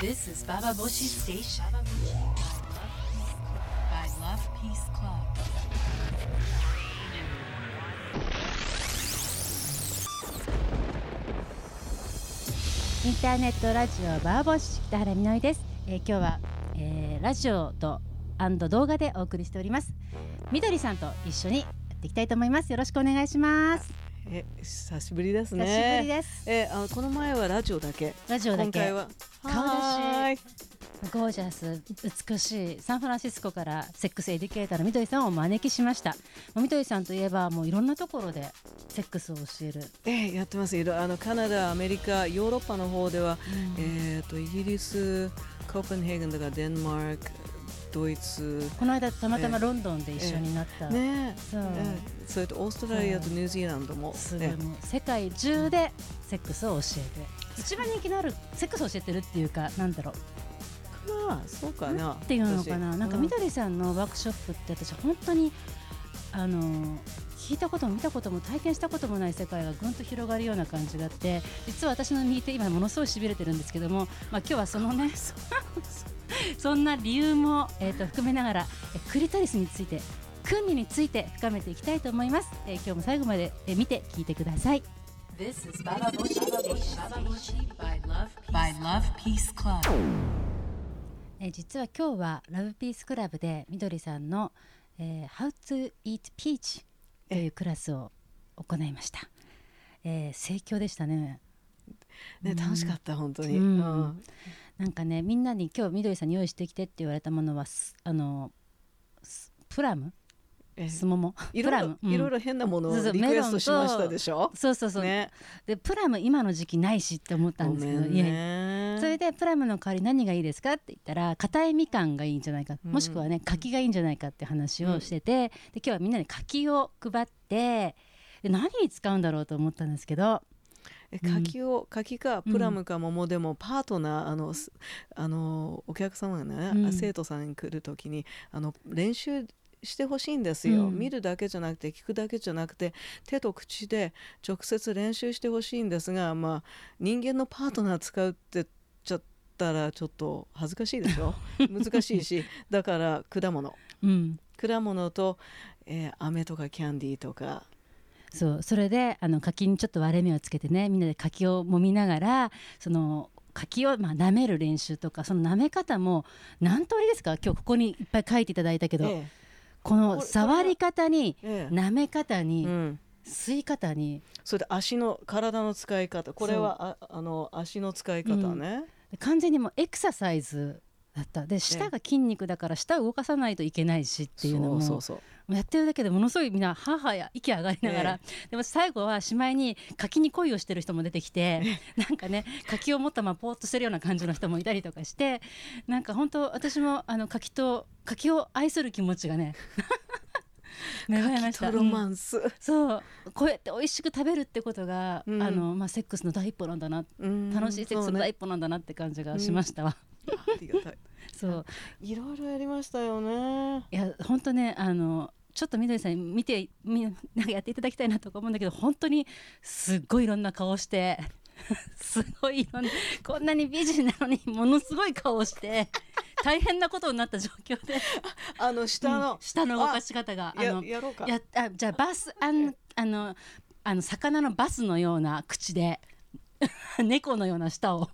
This is Baba Boshi Station. By Love Peace Club. インターネットラジオバーボッシュ北原みのりです、えー今日は、えーラジオとアンド動画でお送りしておりますみどりさんと一緒にやっていきたいと思いますよろしくお願いしますえ久しぶりですね。久しぶりですえあこの前はラジオだけ。ラジオだけ今回は顔出し。ゴージャス美しいサンフランシスコからセックスエディケーターのみどりさんをお招きしました。みどりさんといえばもういろんなところでセックスを教える。えやってます。いろあのカナダ、アメリカ、ヨーロッパの方では、えっ、とイギリス、コーペンヘーゲンとかデンマーク、ドイツ。この間たまたまロンドンで一緒になった、ねそう。えそれとオーストラリアとニュージーランドも。すごい。え。もう世界中でセックスを教えて一番人気のあるセックスを教えてるっていうかなんだろう。まあそうかな。っていうのかな。私。なんかみどりさんのワークショップって私本当にあの聞いたことも見たことも体験したこともない世界がぐんと広がるような感じがあって実は私の右手今ものすごいしびれてるんですけども、まあ、今日はそのねそんな理由も、えー、と含めながらえクリトリスについて訓練について深めていきたいと思います、えー今日も最後まで、えー見て聞いてください This is Baba Boshi Station. Baba Boshi by Love Peace, by Love Peace Club. えー実は今日はラブピースクラブでみどりさんの、えー How to Eat Peach というクラスを行いました、えー盛況でしたね。ね楽しかった本当に。うん。うん。なんかねみんなに今日みどりさんに用意してきてって言われたものはすあのすプラム？えすもも。いろいろプラム、うん。いろいろ変なものをリクエストしましたでしょ？そうそうそう、ね。でプラム今の時期ないしって思ったんですけどね。それでプラムの代わり何がいいですかって言ったら硬いみかんがいいんじゃないか、うん。もしくはね柿がいいんじゃないかって話をしてて、で今日はみんなで柿を配ってで何に使うんだろうと思ったんですけどえ柿を柿かプラムか桃でもパートナー、あのすあのお客様がね、うん。生徒さんに来る時にあの練習してほしいんですよ、うん。見るだけじゃなくて聞くだけじゃなくて手と口で直接練習してほしいんですが、まあ、人間のパートナー使うってちゃったらちょっと恥ずかしいでしょ？難しいし。だから果物。うん。果物と、えー飴とかキャンディーとか。そう。それであの柿にちょっと割れ目をつけてねみんなで柿を揉みながらその柿をまあ舐める練習とかその舐め方も何通りですか？今日ここにいっぱい書いていただいたけど、えこの触り方にええ。え舐め方に、うん。吸い方に。それで足の体の使い方。これはああの足の使い方ね、完全にもうエクササイズだった。で舌が筋肉だから舌を動かさないといけないしっていうのもやってるだけでものすごいみんなははや息上がりながら、でも最後はしまいに柿に恋をしてる人も出てきて なんかね柿を持ったままポーっとしてるような感じの人もいたりとかして なんか本当私もあの柿と柿を愛する気持ちがね 芽生えました。柿とロマンス、そう。こうやって美味しく食べるってことが、うん。あのまあ、セックスの第一歩なんだな。うん。楽しいセックスの第一歩なんだなって感じがしましたわ。ありがたい。そう。いろいろやりましたよね。いや本当ねあのちょっとみどりさんに見てみなんかやっていただきたいなとか思うんだけど本当にすっごいいろんな顔して すごいいろんなこんなに美人なのにものすごい顔して大変なことになった状況であの下の、舌の動かし方があやのやろうか。やあじゃあバスあのあのあの魚のバスのような口で 猫のような舌を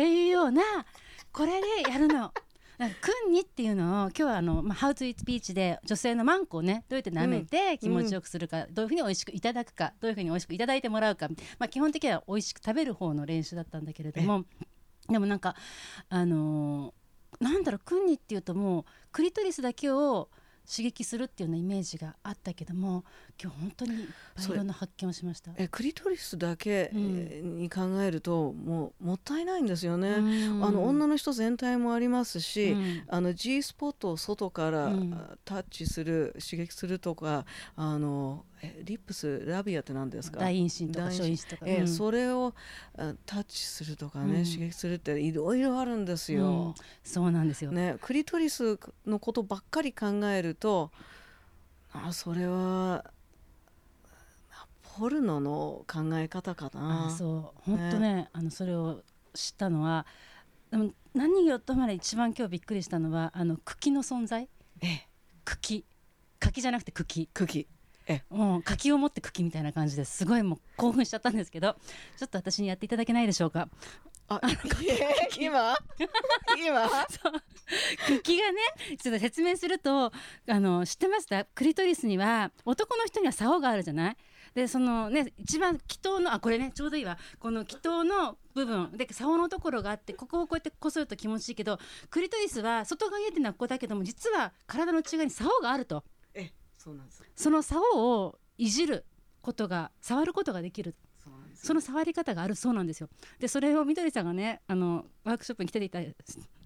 っていうようなこれでやるの。なんかクンニっていうのを今日はあの、まあ、How to Eat Peach で女性のマンコをねどうやって舐めて気持ちよくするか、どういうふうに美味しくいただくかどういうふうに美味しくいただいてもらうか、まあ、基本的には美味しく食べる方の練習だったんだけれどもでもなんかあのーなんだろうクンニっていうともうクリトリスだけを刺激するっていうようなイメージがあったけども今日本当にいろんな発見をしました。えクリトリスだけに考えるともうもったいないんですよね、うん。あの女の人全体もありますし、うん。あの G スポットを外から、タッチする刺激するとかあのえリップスラビアって何ですか？大陰唇とか大小陰唇とか。えうん。それをあタッチするとかね、うん。刺激するっていろいろあるんですよ。うん。そうなんですよ。ね、クリトリスのことばっかり考えるとあそれはポルノの考え方かな。あそう。本当ねあのそれを知ったのはでも何よとまで一番今日びっくりしたのはあの茎の存在？ええ。茎。柿じゃなくて茎。茎もう柿を持って茎みたいな感じですごいもう興奮しちゃったんですけどちょっと私にやっていただけないでしょうか？あえ今？今？茎がねちょっと説明するとあの知ってました？クリトリスには男の人には竿があるじゃない？でそのね一番気筒のあこれねちょうどいいわ。この気筒の部分。で竿のところがあってここをこうやってこすると気持ちいいけどクリトリスは外側に出てるのはここだけども実は体の内側に竿があると。えそうなんですその竿をいじることが触ることができる。そうなんですその触り方があるそうなんですよ。でそれをみどりさんがねあのワークショップに来ていた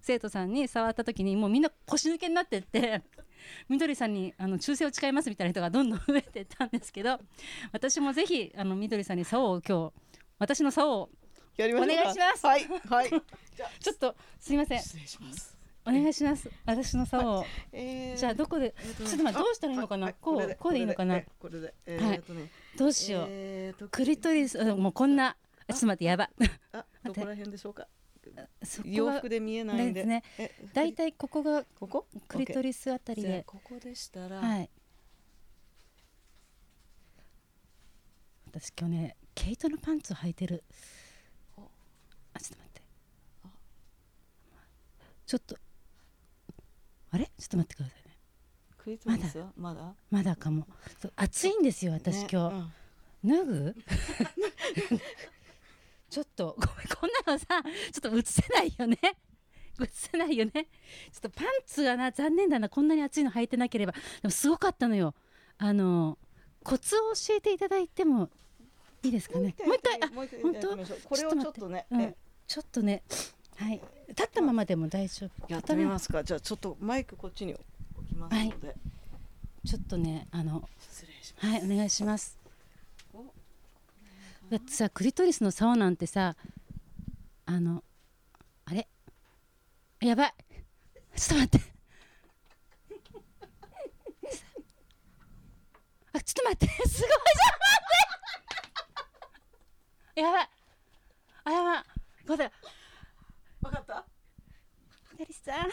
生徒さんに触った時にもうみんな腰抜けになってって みどりさんにあの忠誠を誓いますみたいな人がどんどん増えてったんですけど私もぜひあのみどりさんに竿を今日私の竿をやりましょうか。お願いしますはいはい。ちょっとすいません。失礼しますお願いします。私の竿を、えーじゃあどこでえーとねちょっと待ってどうしたらいいのかな？こうこうでいいのかな？これではい。どうしよう、えーとクリトリスあもうこんなちょっと待ってやば。あどこら 辺でしょうか？洋が服で見えないんで。ですね。えだいたいここがここ？クリトリスあたりで。ここでしたら、はい。私今日ね毛糸のパンツを履いてる。おあちょっと待って。ちょっとあれ？ちょっと待ってくださいね。クリトリスはまだ？まだ？かも。そう暑いんですよ私、ね今日。うん脱ぐ？ちょっとごめんこんなのさちょっと映せないよね。映せないよね。ちょっとパンツがな残念だなこんなに暑いの履いてなければでもすごかったのよ。あのコツを教えていただいてもいいですかね。もう一回あ本当これをちょっとねうんえちょっとねはい。立ったままでも大丈夫。やってみますか。じゃあちょっとマイクこっちに置きますので、ちょっとねあの失礼します。はいお願いします。お。だってさクリトリスの竿なんてさあのあれ？やばい。ちょっと待って。あちょっと待って。すごいじゃん待ってやばいあやばいこれわかったみどりさん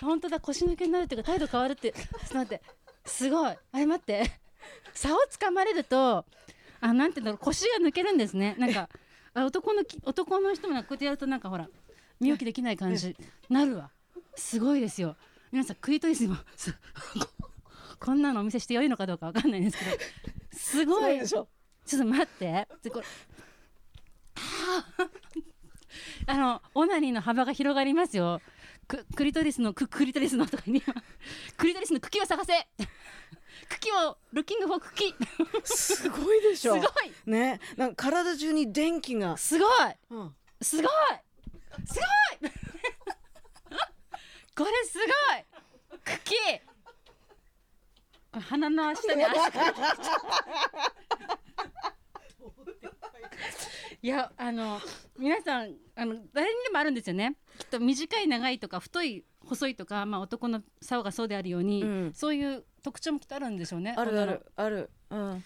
本当だ腰抜けになるっていうか態度変わるって ちょっと待って。すごい。あれ待って。竿掴まれるとあなんていうんだろう。腰が抜けるんですね。なんかあ男のき男の人もこうやってやるとなんかほら身動きできない感じ。なるわ。すごいですよ。皆さんクリトリスもこ こんなのお見せして良いのかどうかわかんないんですけど。すごいでしょ。ちょっと待って。でこれああのオナニーの幅が広がりますよ。ククリトリスのククリトリスのとかにクリトリスの茎を探せ。茎をルッキングフォー茎。すごいでしょ。すごい。ね。なんか体中に電気が、すごい。うん、すごい。すごい。これすごい。茎。鼻の下に足が。いやあの皆さんあの誰にでもあるんですよねきっと短い長いとか太い細いとか、まあ、男の竿がそうであるように、うん。そういう特徴もきっとあるんでしょうねあるあるある、うん、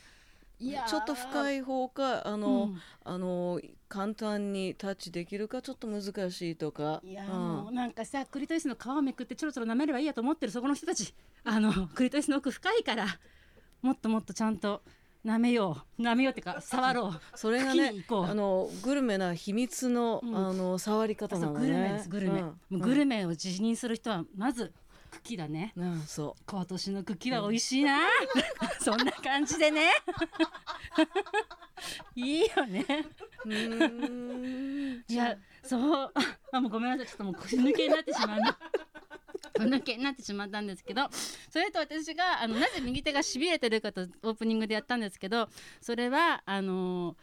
いやー。ちょっと深い方かあの、うん。あの簡単にタッチできるかちょっと難しいとか。いやうん。もうなんかさクリトリスの皮をめくってちょろちょろ舐めればいいやと思ってるそこの人たちあの クリトリスの奥深いからもっともっとちゃんと舐めよう。舐めようってか触ろう。それがねあのグルメな秘密の,、うん。あの触り方なのね。グルメです。グルメ、グルメを自認する人はまず茎だね。うん、そ今年の茎は美味しいな、そんな感じでね。いいよね。いやそう。あもうごめんなさい。ちょっともう腰抜けになってしまうなになってしまったんですけどそれと私があのなぜ右手がしびれてるかとオープニングでやったんですけどそれはあの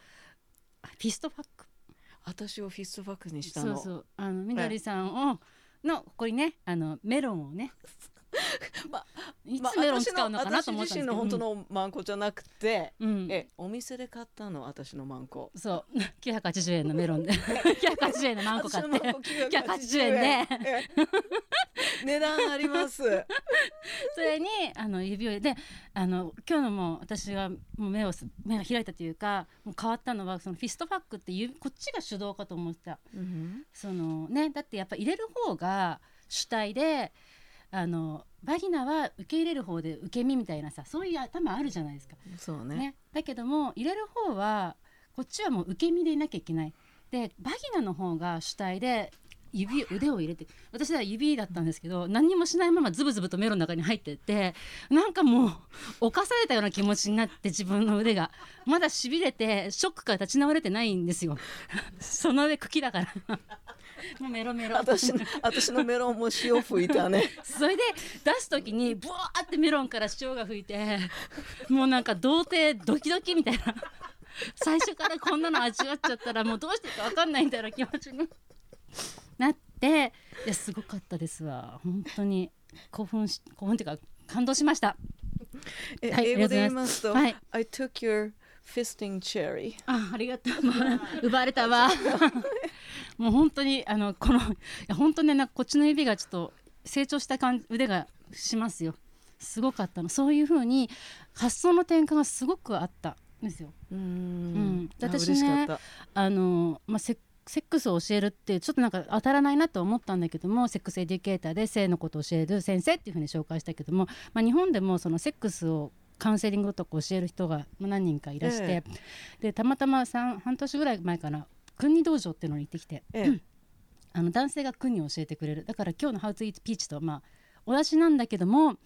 フィストファック。私をフィストバックにしたの。そうそう。あのみどりさんをのここにねあのメロンをね。まいまあつメロン使うのかなと思ったんですけど、私自身の本当のマンコじゃなくて、うん。えお店で買ったの私のマンコ。そう。980円のメロンで。980円の何個買って。私のマンコ980円。でえ値段あります。それにあの指をであの今日のもう私がもう目をす目が開いたというかもう変わったのはそのフィストファックって指こっちが手動かと思ってたそのねだってやっぱ入れる方が主体であのバギナは受け入れる方で受け身みたいなさそういう頭あるじゃないですか。そうね。ね、だけども入れる方はこっちはもう受け身でいなきゃいけない。でバギナの方が主体で指腕を入れて私は指だったんですけど何にもしないままズブズブとメロンの中に入ってってなんかもう犯されたような気持ちになって自分の腕が。まだしびれてショックから立ち直れてないんですよ。その上茎だから もうメロメロ。私の私のメロンも塩吹いたね。それで出す時にブワーってメロンから塩が吹いてもうなんか童貞ドキドキみたいな。最初からこんなの味わっちゃったらもうどうしていいか分かんないみたいな気持ちになっていやすごかったですわ。本当に興奮し興奮っていうか感動しました。えはい英語で言いますと、ありがと I took your fisting cherry. あありがとう、ま あ奪われたわ。もう本当にあのこのいや本当ねなんかこっちの指がちょっと成長した感じ腕がしますよ。すごかったの。そういうふうに発想の転換がすごくあったんですよ。うん。私ねあの、まあ、セセックスを教えるってちょっとなんか当たらないなと思ったんだけどもセックスエデュケーターで性のことを教える先生っていうふうに紹介したけども、まあ、日本でもそのセックスをカウンセリングとか教える人がまあ何人かいらして、えでたまたま三半年ぐらい前かな国道場っていうのに行ってきてええ。あの男性が国を教えてくれる。だから今日の「How to Eat Peach」とまあ同じなんだけども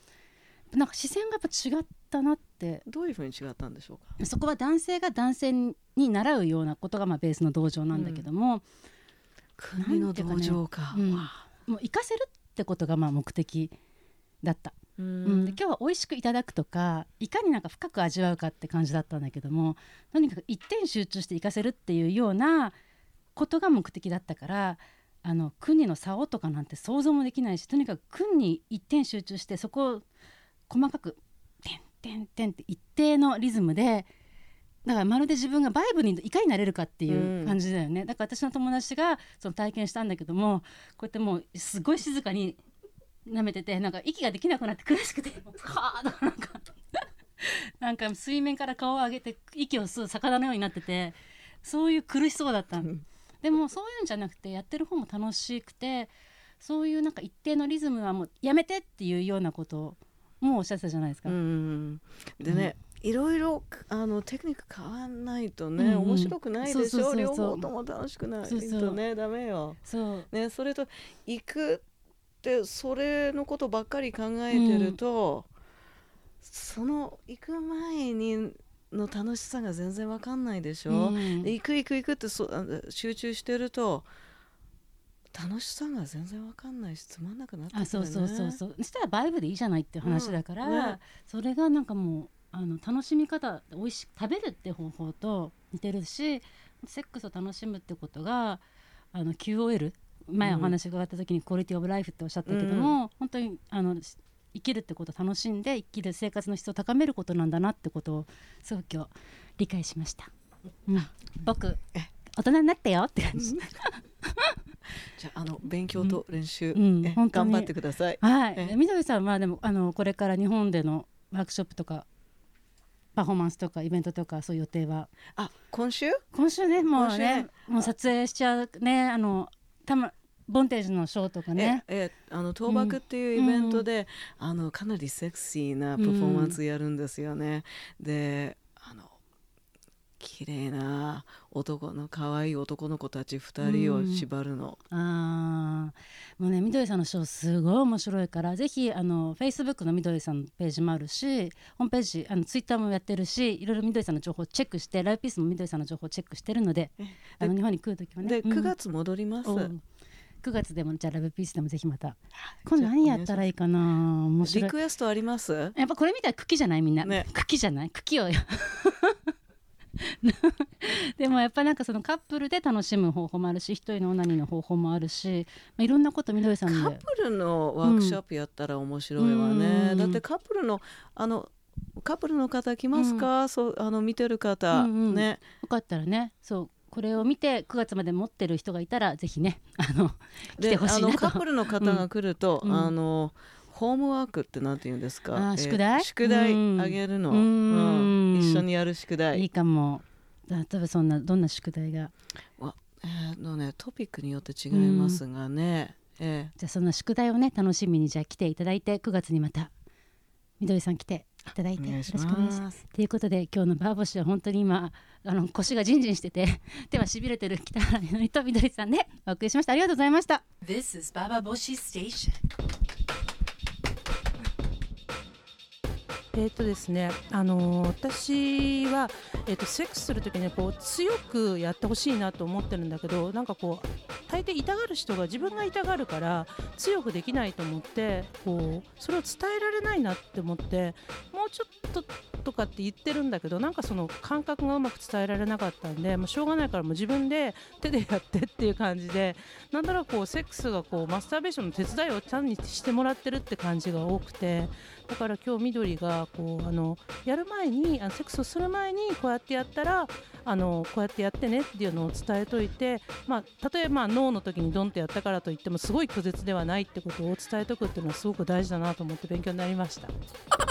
なんか視線がやっぱ違ったなって。どういうふうに違ったんでしょうか？そこは男性が男性に習うようなことがまあベースの道場なんだけども、国の道場か。うん。もう活かせるってことがまあ目的だった、ううん。んで今日は美味しくいただくとかいかになんか深く味わうかって感じだったんだけどもとにかく一点集中して活かせるっていうようなことが目的だったからあの国の竿とかなんて想像もできないしとにかく君に一点集中してそこを細かく「てんてんてん」って一定のリズムでだからまるで自分がバイブルにいかになれるかっていう感じだよね、だから私の友達がその体験したんだけどもこうやってもうすごい静かに舐めててなんか息ができなくなって苦しくてはーとかなんか。なんか水面から顔を上げて息を吸う魚のようになっててそういう苦しそうだった。でもそういうんじゃなくてやってる方も楽しくてそういうなんか一定のリズムはもうやめてっていうようなことをもうおっしゃってたじゃないですか。うんでね、いろいろあのテクニック変わんないとね、うんうん。面白くないでしそうそうそうそう。ょ両方とも楽しくないとねそうそう。ダメよ。そう。ねそれと行くってそれのことばっかり考えてると、その行く前にの楽しさが全然わかんないでしょ？うんで行く行く行くってそ集中してると楽しさが全然わかんないしつまんなくなってくるね。あそうそうそうそうそしたらバイブでいいじゃないっていう話だから、うんねそれがなんかもうあの楽しみ方美味しく食べるって方法と似てるしセックスを楽しむってことがあの QOL 前お話伺った時にクオリティオブライフっておっしゃったけども、本当にあの生きるってことを楽しんで生きる生活の質を高めることなんだなってことをすごく今日理解しました。うん、僕大人になったよって感じ。じゃああの勉強と練習、うん。え本当に。頑張ってください。はい、え。えみどりさんはでもあのこれから日本でのワークショップとかパフォーマンスとかイベントとかそういう予定は？あ今週？今週ねもう今ね週。もう撮影しちゃうねあのたまボンテージのショーとかね。ええあの倒幕っていうイベントで、あのかなりセクシーなパフォーマンスやるんですよね。であの綺麗な男の可愛い男の子たち2人を縛るの。あー。もうねみどりさんのショーすごい面白いからぜひあのフェイスブックのみどりさんのページもあるしホームページあのツイッターもやってるしいろいろみどりさんの情報をチェックしてライブピースもみどりさんの情報をチェックしてるのであの日本に来る時はね。でうん。9月戻ります？おう9月でもじゃあラブピースでもぜひまた。今度何やったらいいかな。面白リいクエストあります？やっぱこれ見たら茎じゃない？みんな、ね。茎じゃない？茎を でもやっぱなんかそのカップルで楽しむ方法もあるし一人のオナニーの方法もあるし、まあ、いろんなことみどりさんで。カップルのワークショップやったら面白いわね、うん。だってカップルのあのカップルの方来ますか、そうあの見てる方、うんうん。ね。よかったらね。そうこれを見て9月まで持ってる人がいたらぜひねあの来てほしいなと。あのカップルの方が来ると、うん。あのホームワークってなんて言うんですか？宿題？宿題うん。あげるの、うん。うん。一緒にやる宿題。いいかも。例えばそんなどんな宿題が？えーのねトピックによって違いますがね、えじゃあそんな宿題をね楽しみにじゃあ来ていただいて9月にまた。みどりさん来ていただいて。よろしくお願いします。ということで今日のバーボッシュは本当に今あの腰がジンジンしてて 手はしびれてる北原みのりとみどりさんでお送りしました。ありがとうございました。This is Baba Boshi Station. えーとですね、あのー私は、えー、とセックスするときにこう強くやってほしいなと思ってるんだけどなんかこう大抵痛がる人が自分が痛がるから強くできないと思ってこうそれを伝えられないなって思ってもうちょっととかって言ってるんだけどなんかその感覚がうまく伝えられなかったんでもうしょうがないからもう自分で手でやってっていう感じでなんとなくこうセックスがこうマスターベーションの手伝いを単にしてもらってるって感じが多くてだから今日緑がこうあのやる前にあのセックスをする前にこうやってやったらあのこうやってやってねっていうのを伝えといて、まあ、例えば脳の時にドンとやったからといってもすごい拒絶ではないってことを伝えとくっていうのはすごく大事だなと思って勉強になりました。